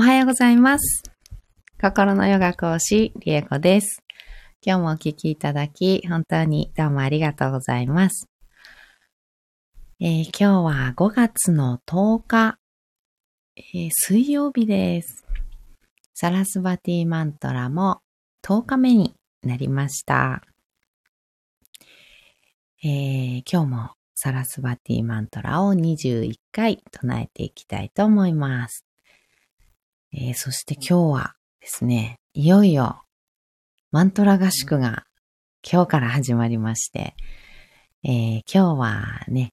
おはようございます。心のヨガ講師、リエコです。今日もお聞きいただき、本当にどうもありがとうございます。えー今日は5月の10日、えー水曜日です。サラスバティマントラも10日目になりました。えー今日もサラスバティマントラを21回唱えていきたいと思います。えーそして今日はですね、いよいよマントラ合宿が今日から始まりまして、えー今日はね、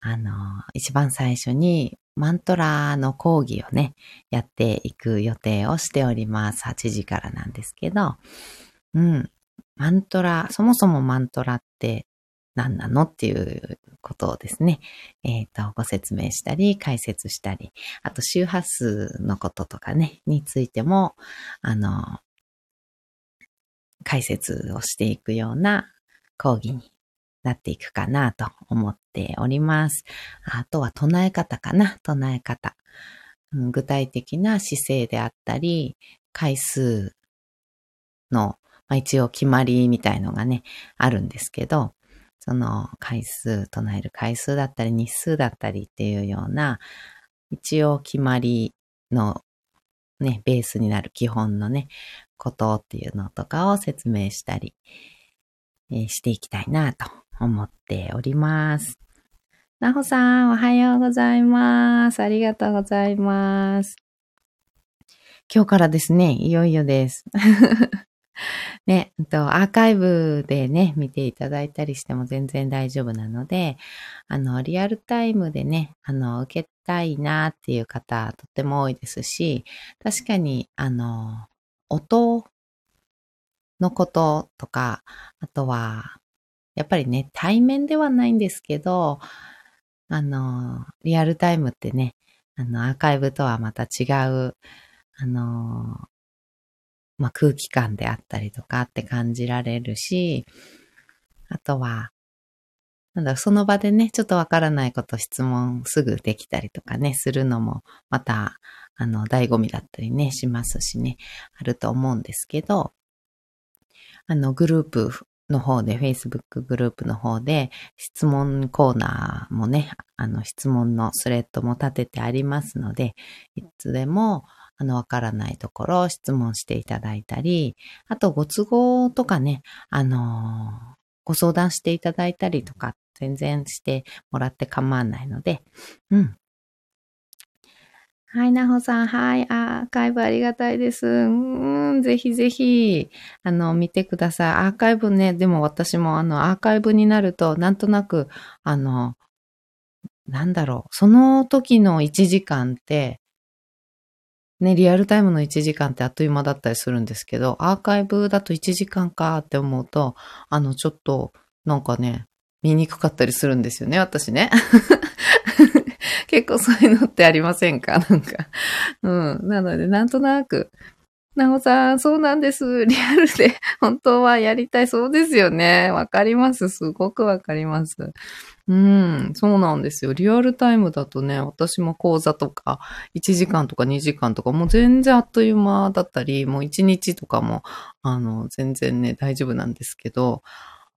あの、一番最初にマントラの講義をね、やっていく予定をしております。8時からなんですけど、うん。マントラ、そもそもマントラって何なの？っていうことをですね、えっ、と、ご説明したり、解説したり、あと周波数のこととかね、についても、あの、解説をしていくような講義になっていくかなと思っております。あとは唱え方かな、唱え方。具体的な姿勢であったり、回数の、まあ、一応決まりみたいのがね、あるんですけど、その回数、唱える回数だったり日数だったりっていうような、一応決まりのね、ベースになる基本のね、ことっていうのとかを説明したり、えーしていきたいなと思っております。なほさん、おはようございます。ありがとうございます。今日からですね、いよいよです。ね、とアーカイブでね、見ていただいたりしても全然大丈夫なので、あの、リアルタイムでね、あの、受けたいなっていう方、とっても多いですし、確かに、あの、音のこととか、あとは、やっぱりね、対面ではないんですけど、あの、リアルタイムってね、あの、アーカイブとはまた違う、あの、まあ、空気感であったりとかって感じられるし、あとは、なんだ、その場でね、ちょっとわからないこと質問すぐできたりとかね、するのも、また、あの、醍醐味だったりね、しますしね、あると思うんですけど、あの、グループの方で、Facebook グループの方で、質問コーナーもね、あの、質問のスレッドも立ててありますので、いつでも、あの、わからないところを質問していただいたり、あと、ご都合とかね、あのーご相談していただいたりとか、全然してもらって構わないので、うん。はい、なほさん、はい、アーカイブありがたいです。うん、ぜひぜひ、あの、見てください。アーカイブね、でも私もあの、アーカイブになると、なんとなく、あの、なんだろう、その時の1時間って、ね、リアルタイムの1時間ってあっという間だったりするんですけど、アーカイブだと1時間かって思うと、あの、ちょっと、なんかね、見にくかったりするんですよね、私ね。結構そういうのってありませんか？なんか。うん。なので、なんとなく、なおさん、そうなんです。リアルで、本当はやりたい。そうですよね。わかります。すごくわかります。うん。そうなんですよ。リアルタイムだとね、私も講座とか、1時間とか2時間とか、もう全然あっという間だったり、もう1日とかも、あの、全然ね、大丈夫なんですけど、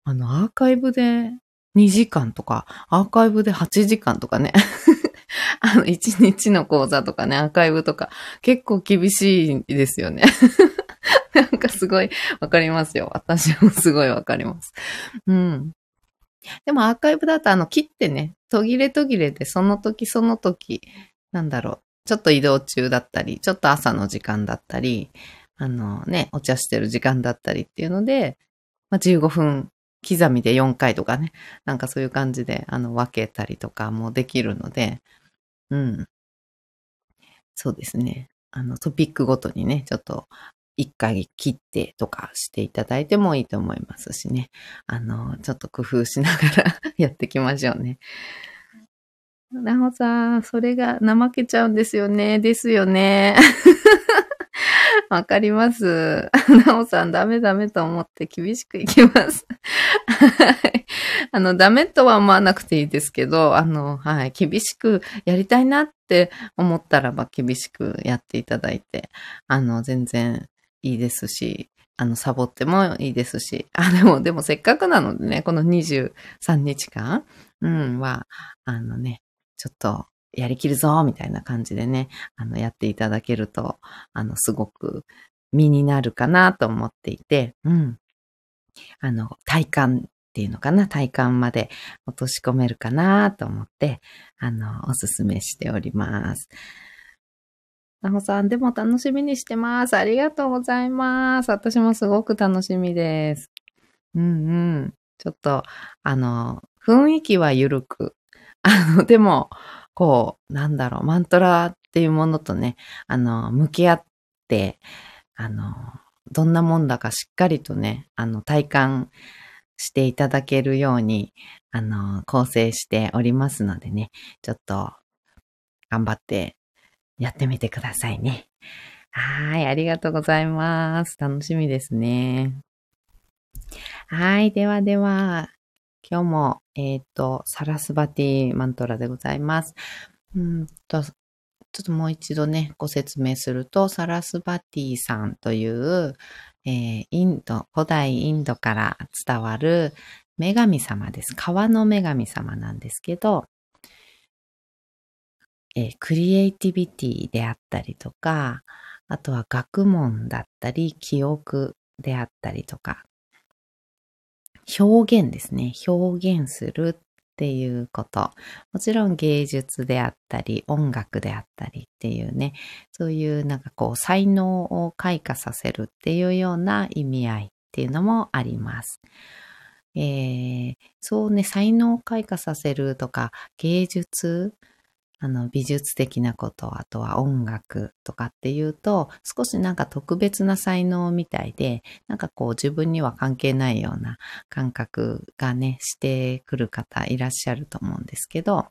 あの、アーカイブで2時間とか、アーカイブで8時間とかね、あの、1日の講座とかね、アーカイブとか、結構厳しいですよね。なんかすごいわかりますよ。私もすごいわかります。うん。でもアーカイブだとあの切ってね、途切れ途切れでその時その時、なんだろう、ちょっと移動中だったり、ちょっと朝の時間だったり、あのね、お茶してる時間だったりっていうので、まあ、15分刻みで4回とかね、なんかそういう感じであの分けたりとかもできるので、うん。そうですね。あのトピックごとにね、ちょっと一回切ってとかしていただいてもいいと思いますしね。あの、ちょっと工夫しながら やっていきましょうね。なほさん、それが怠けちゃうんですよね。ですよね。わかります。なおさん、ダメダメと思って厳しくいきます。あの、ダメとは思わなくていいですけど、あの、はい、厳しくやりたいなって思ったらば厳しくやっていただいて、あの、全然いいですし、あの、サボってもいいですし、あ、でも、でもせっかくなのでね、この23日間、うん、は、あのね、ちょっとやりきるぞ、みたいな感じでね、あの、やっていただけると、あの、すごく身になるかなと思っていて、うん。あの、体感っていうのかな、体感まで落とし込めるかなと思って、あの、おすすめしております。なほさん、でも楽しみにしてます。ありがとうございます。私もすごく楽しみです。うんうん。ちょっと、あの、雰囲気は緩く。あの、でも、こう、なんだろう、マントラっていうものとね、あの、向き合って、あの、どんなもんだかしっかりとね、あの、体感していただけるように、あの、構成しておりますのでね、ちょっと、頑張ってやってみてくださいね。はい、ありがとうございます。楽しみですね。はい、ではでは、今日も、えっ、ー、と、サラスバティマントラでございます。うんと、ちょっともう一度ね、ご説明すると、サラスバティさんという、えー、インド、古代インドから伝わる女神様です。川の女神様なんですけど、えー、クリエイティビティであったりとか、あとは学問だったり、記憶であったりとか、表現ですね。表現するっっていうこと。もちろん芸術であったり、音楽であったりっていうね、そういうなんかこう才能を開花させるっていうような意味合いっていうのもあります。えー、そうね、才能を開花させるとか、芸術、あの、美術的なこと、あとは音楽とかっていうと、少しなんか特別な才能みたいで、なんかこう自分には関係ないような感覚がね、してくる方いらっしゃると思うんですけど、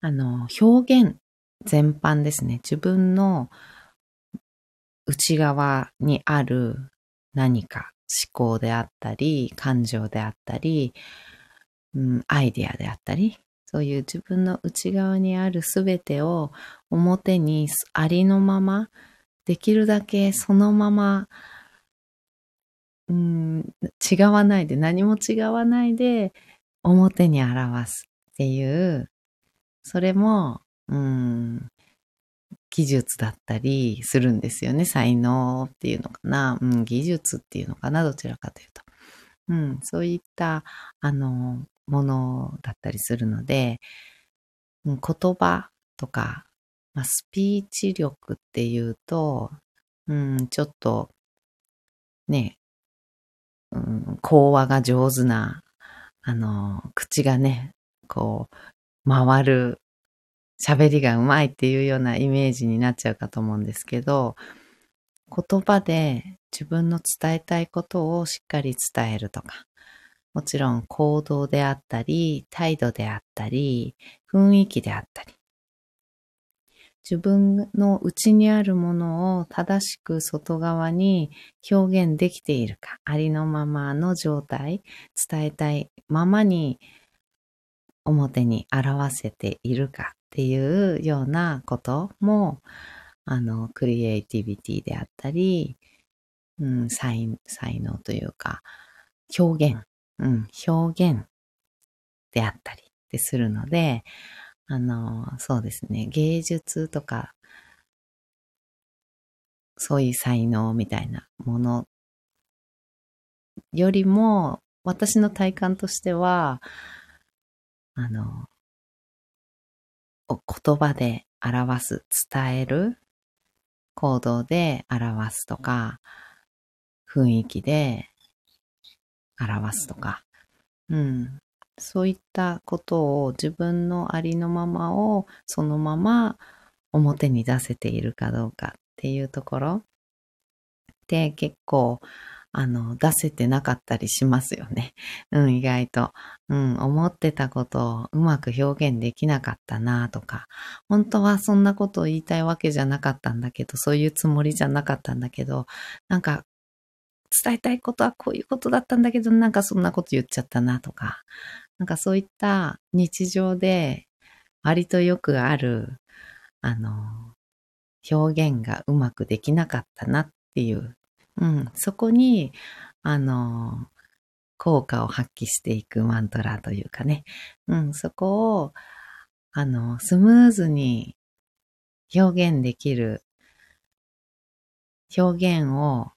あの、表現全般ですね。自分の内側にある何か思考であったり、感情であったり、うん、アイデアであったり、そういう自分の内側にあるすべてを表にありのまま、できるだけそのまま、うん、違わないで、何も違わないで表に表すっていう、それも、うん、技術だったりするんですよね。才能っていうのかな。うん、技術っていうのかな。どちらかというと。うん、そういった、あの、ものだったりするので、言葉とか、まあ、スピーチ力っていうと、うん、ちょっと、ね、うん、講話が上手な、あの、口がね、こう、回る、喋りがうまいっていうようなイメージになっちゃうかと思うんですけど、言葉で自分の伝えたいことをしっかり伝えるとか、もちろん行動であったり、態度であったり、雰囲気であったり、自分の内にあるものを正しく外側に表現できているか、ありのままの状態、伝えたいままに表に表せているかっていうようなことも、あの、クリエイティビティであったり、うん、才才能というか、表現うん、表現であったりってするので、あの、そうですね、芸術とか、そういう才能みたいなものよりも、私の体感としては、あの、言葉で表す、伝える、行動で表すとか、雰囲気で表すとか、うん。そういったことを自分のありのままをそのまま表に出せているかどうかっていうところで結構あの出せてなかったりしますよね。うん、意外と。うん、思ってたことをうまく表現できなかったなとか、本当はそんなことを言いたいわけじゃなかったんだけど、そういうつもりじゃなかったんだけど、なんか伝えたいことはこういうことだったんだけど、なんかそんなこと言っちゃったなとか、なんかそういった日常で割とよくある、あの、表現がうまくできなかったなっていう、うん、そこに、あの、効果を発揮していくマントラというかね、うん、そこを、あの、スムーズに表現できる表現を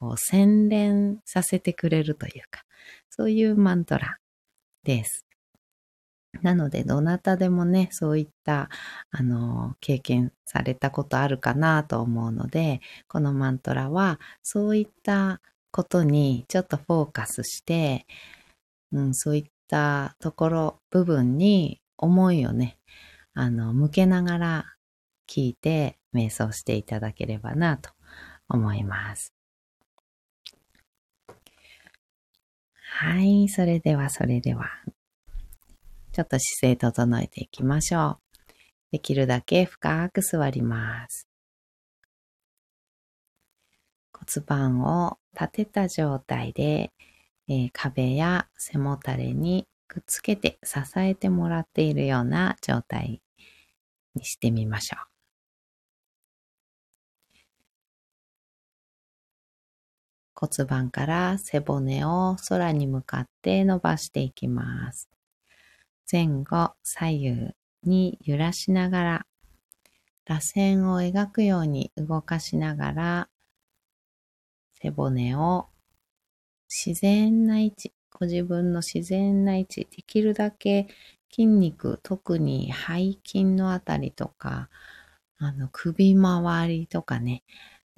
こう洗練させてくれるというか、そういうマントラです。なので、どなたでもね、そういった、あの、経験されたことあるかなと思うので、このマントラは、そういったことにちょっとフォーカスして、うん、そういったところ、部分に思いをね、あの、向けながら聞いて瞑想していただければなと思います。はい、それではそれでは。ちょっと姿勢整えていきましょう。できるだけ深く座ります。骨盤を立てた状態で、えー、壁や背もたれにくっつけて支えてもらっているような状態にしてみましょう。骨盤から背骨を空に向かって伸ばしていきます。前後左右に揺らしながら、螺旋を描くように動かしながら、背骨を自然な位置、ご自分の自然な位置、できるだけ筋肉、特に背筋のあたりとか、あの首周りとかね、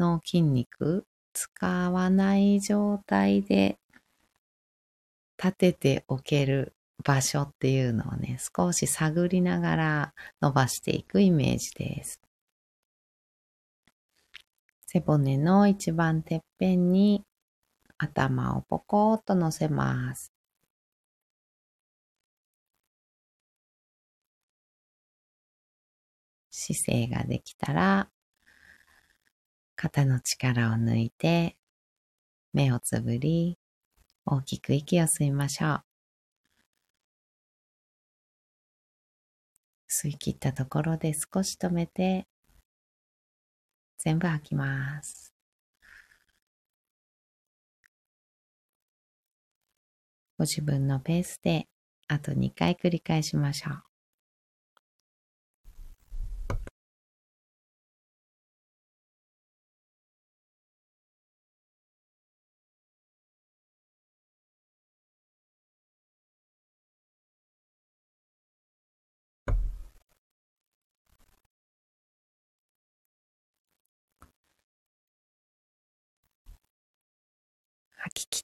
の筋肉使わない状態で立てておける場所っていうのをね、少し探りながら伸ばしていくイメージです。背骨の一番てっぺんに頭をポコッと乗せます。姿勢ができたら肩の力を抜いて、目をつぶり、大きく息を吸いましょう。吸い切ったところで少し止めて、全部吐きます。ご自分のペースであと2回繰り返しましょう。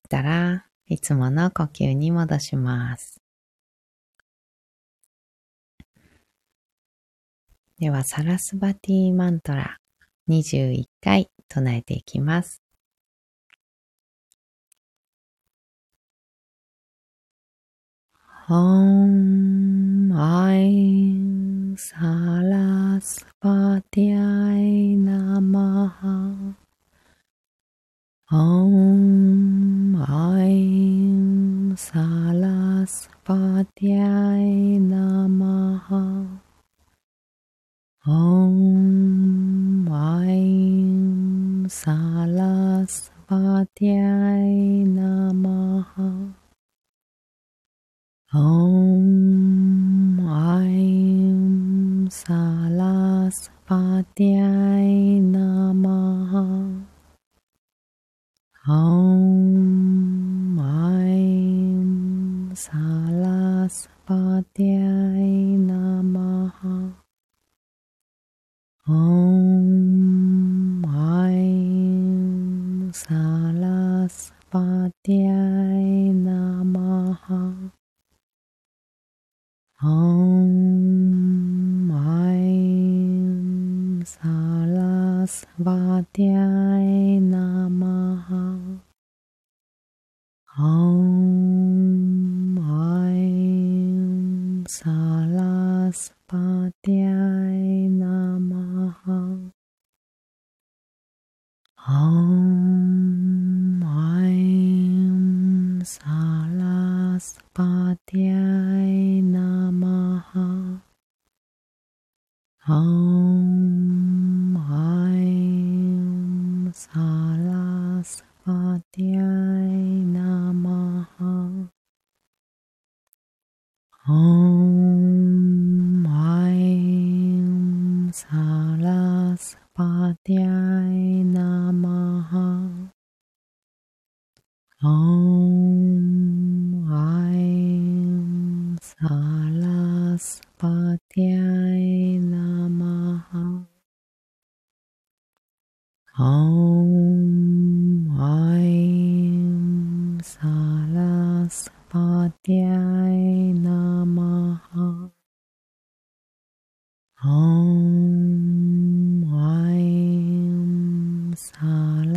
たらいつもの呼吸に戻します。では、サラスバティマントラ21回唱えていきます。Om Aim Sarasvati Namaha Om सरस्वत्यै नमः। ॐ Om Aim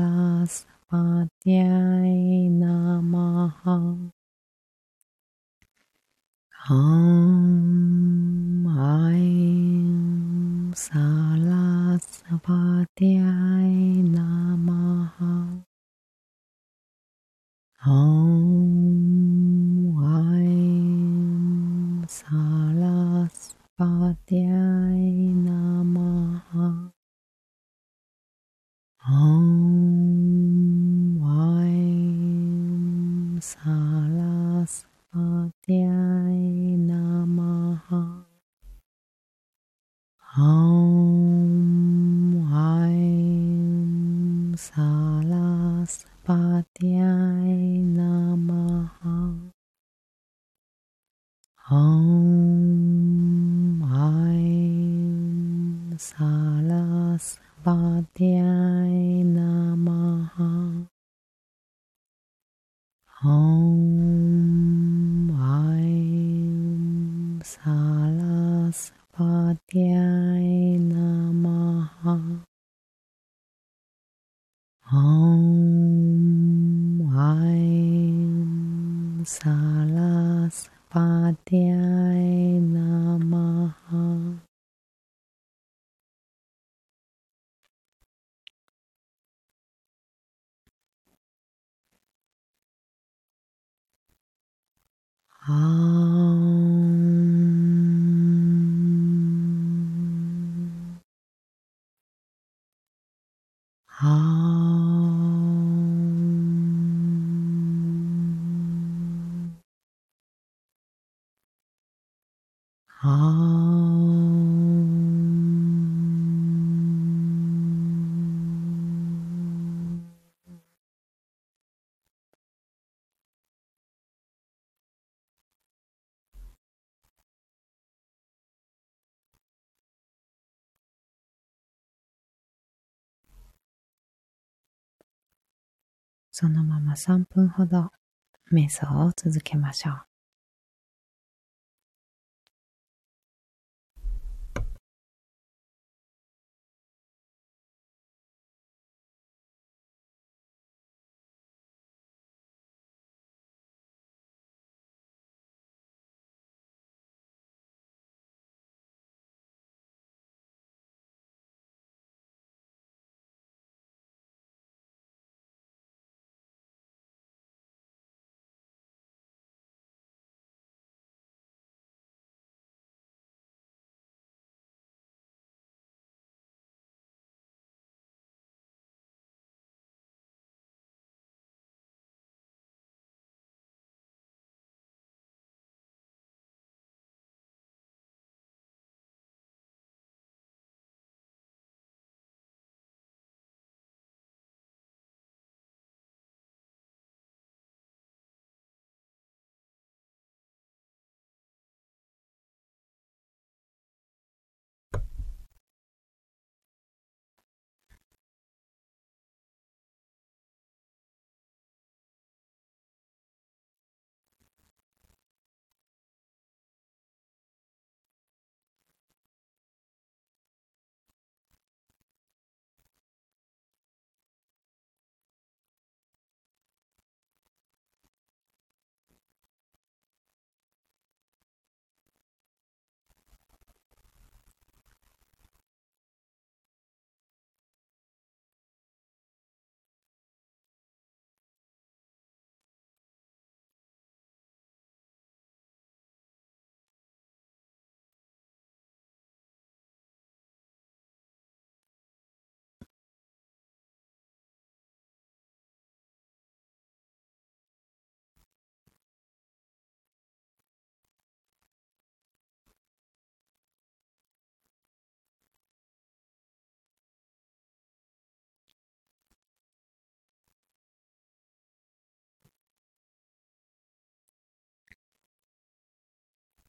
Saraswatiay Namah. Om Om Aim Sarasvatyai Ah. そのまま3分ほど瞑想を続けましょう。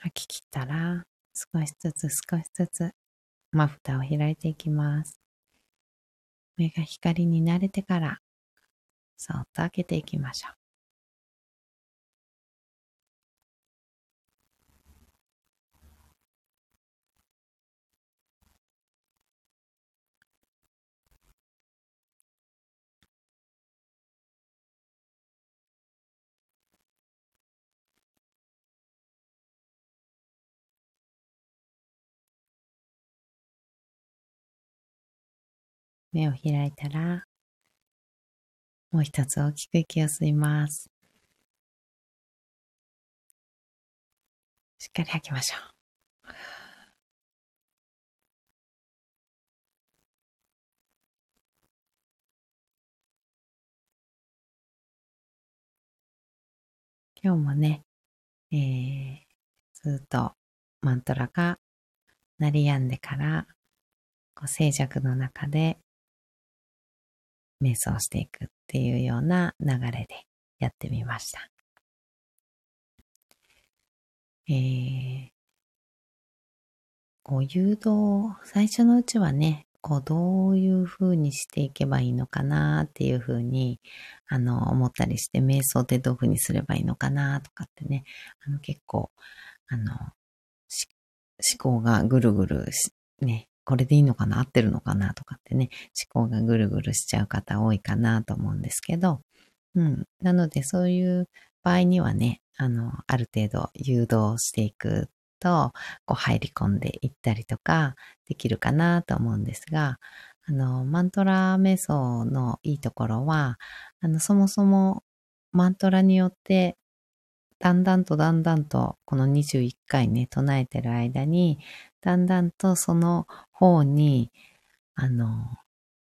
吐き切ったら、少しずつ少しずつ、まぶたを開いていきます。目が光に慣れてから、そっと開けていきましょう。目を開いたら、もう一つ大きく息を吸います。しっかり吐きましょう。今日もね、えー、ずっとマントラが鳴り止んでから、こう静寂の中で瞑想していくっていうような流れでやってみました。えー、こう誘導、最初のうちはね、こうどういう風にしていけばいいのかなっていう風に、あの、思ったりして、瞑想ってどういう風にすればいいのかなとかってね、あの結構、あの、思考がぐるぐるね、これでいいのかな？合ってるのかな？とかってね、思考がぐるぐるしちゃう方多いかなと思うんですけど、うん。なのでそういう場合にはね、あの、ある程度誘導していくと、こう入り込んでいったりとかできるかなと思うんですが、あの、マントラ瞑想のいいところは、あの、そもそもマントラによってだんだんとだんだんと、この21回ね、唱えてる間に、だんだんとその方に、あの、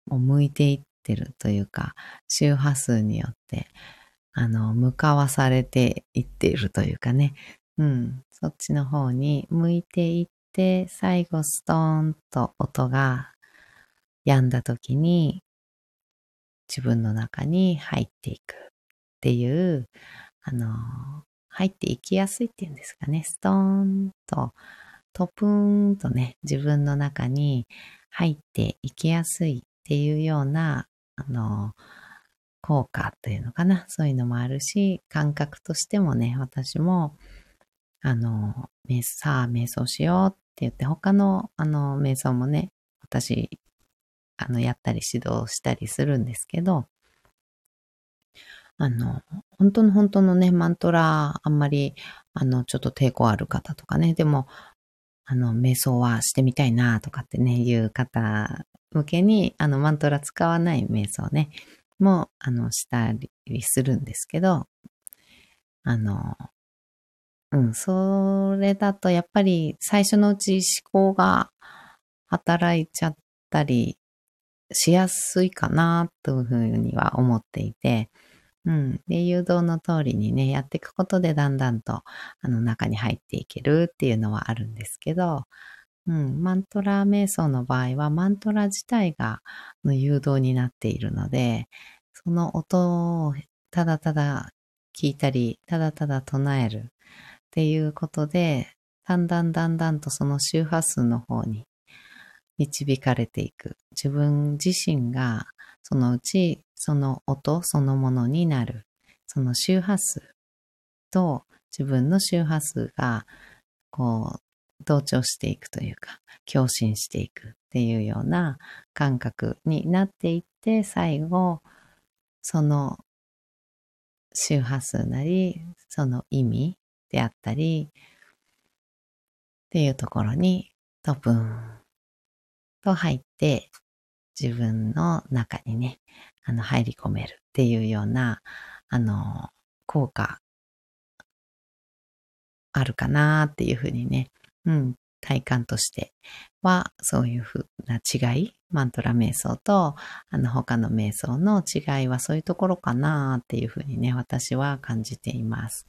向いていってるというか、周波数によって、あの、向かわされていっているというかね、うん、そっちの方に向いていって、最後ストーンと音が止んだ時に、自分の中に入っていくっていう、あの、入っていきやすいっていうんですかね、ストーンとトプーンとね、自分の中に入っていきやすいっていうような、あの、効果というのかな。そういうのもあるし、感覚としてもね、私も、あの、さあ、瞑想しようって言って、他の、あの、瞑想もね、私、あの、やったり指導したりするんですけど、あの、本当の本当のね、マントラ、あんまり、あの、ちょっと抵抗ある方とかね、でも、あの、瞑想はしてみたいなとかってね、いう方向けに、あの、マントラ使わない瞑想ね、も、あの、したりするんですけど、あの、うん、それだとやっぱり最初のうち思考が働いちゃったりしやすいかなというふうには思っていて、うん。で、誘導の通りにね、やっていくことでだんだんと、あの、中に入っていけるっていうのはあるんですけど、うん、マントラ瞑想の場合は、マントラ自体がの誘導になっているので、その音をただただ聞いたり、ただただ唱えるっていうことで、だんだんだんだんとその周波数の方に導かれていく。自分自身がそのうちその音そのものになる。その周波数と自分の周波数がこう同調していくというか、共振していくっていうような感覚になっていって、最後、その周波数なり、その意味であったり、っていうところにトプンと入って、自分の中にね、あの、入り込めるっていうような、あの、効果、あるかなっていうふうにね、うん、体感としては、そういうふうな違い、マントラ瞑想と、あの、他の瞑想の違いはそういうところかなっていうふうにね、私は感じています。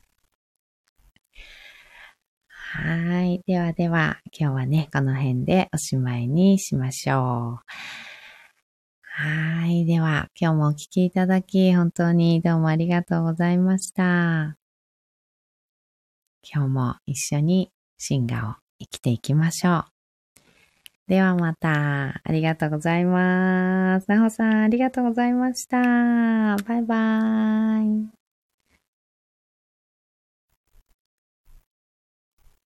はい。ではでは、今日はね、この辺でおしまいにしましょう。はい。では、今日もお聴きいただき、本当にどうもありがとうございました。今日も一緒に進化を生きていきましょう。ではまた、ありがとうございます。なほさん、ありがとうございました。バイバーイ。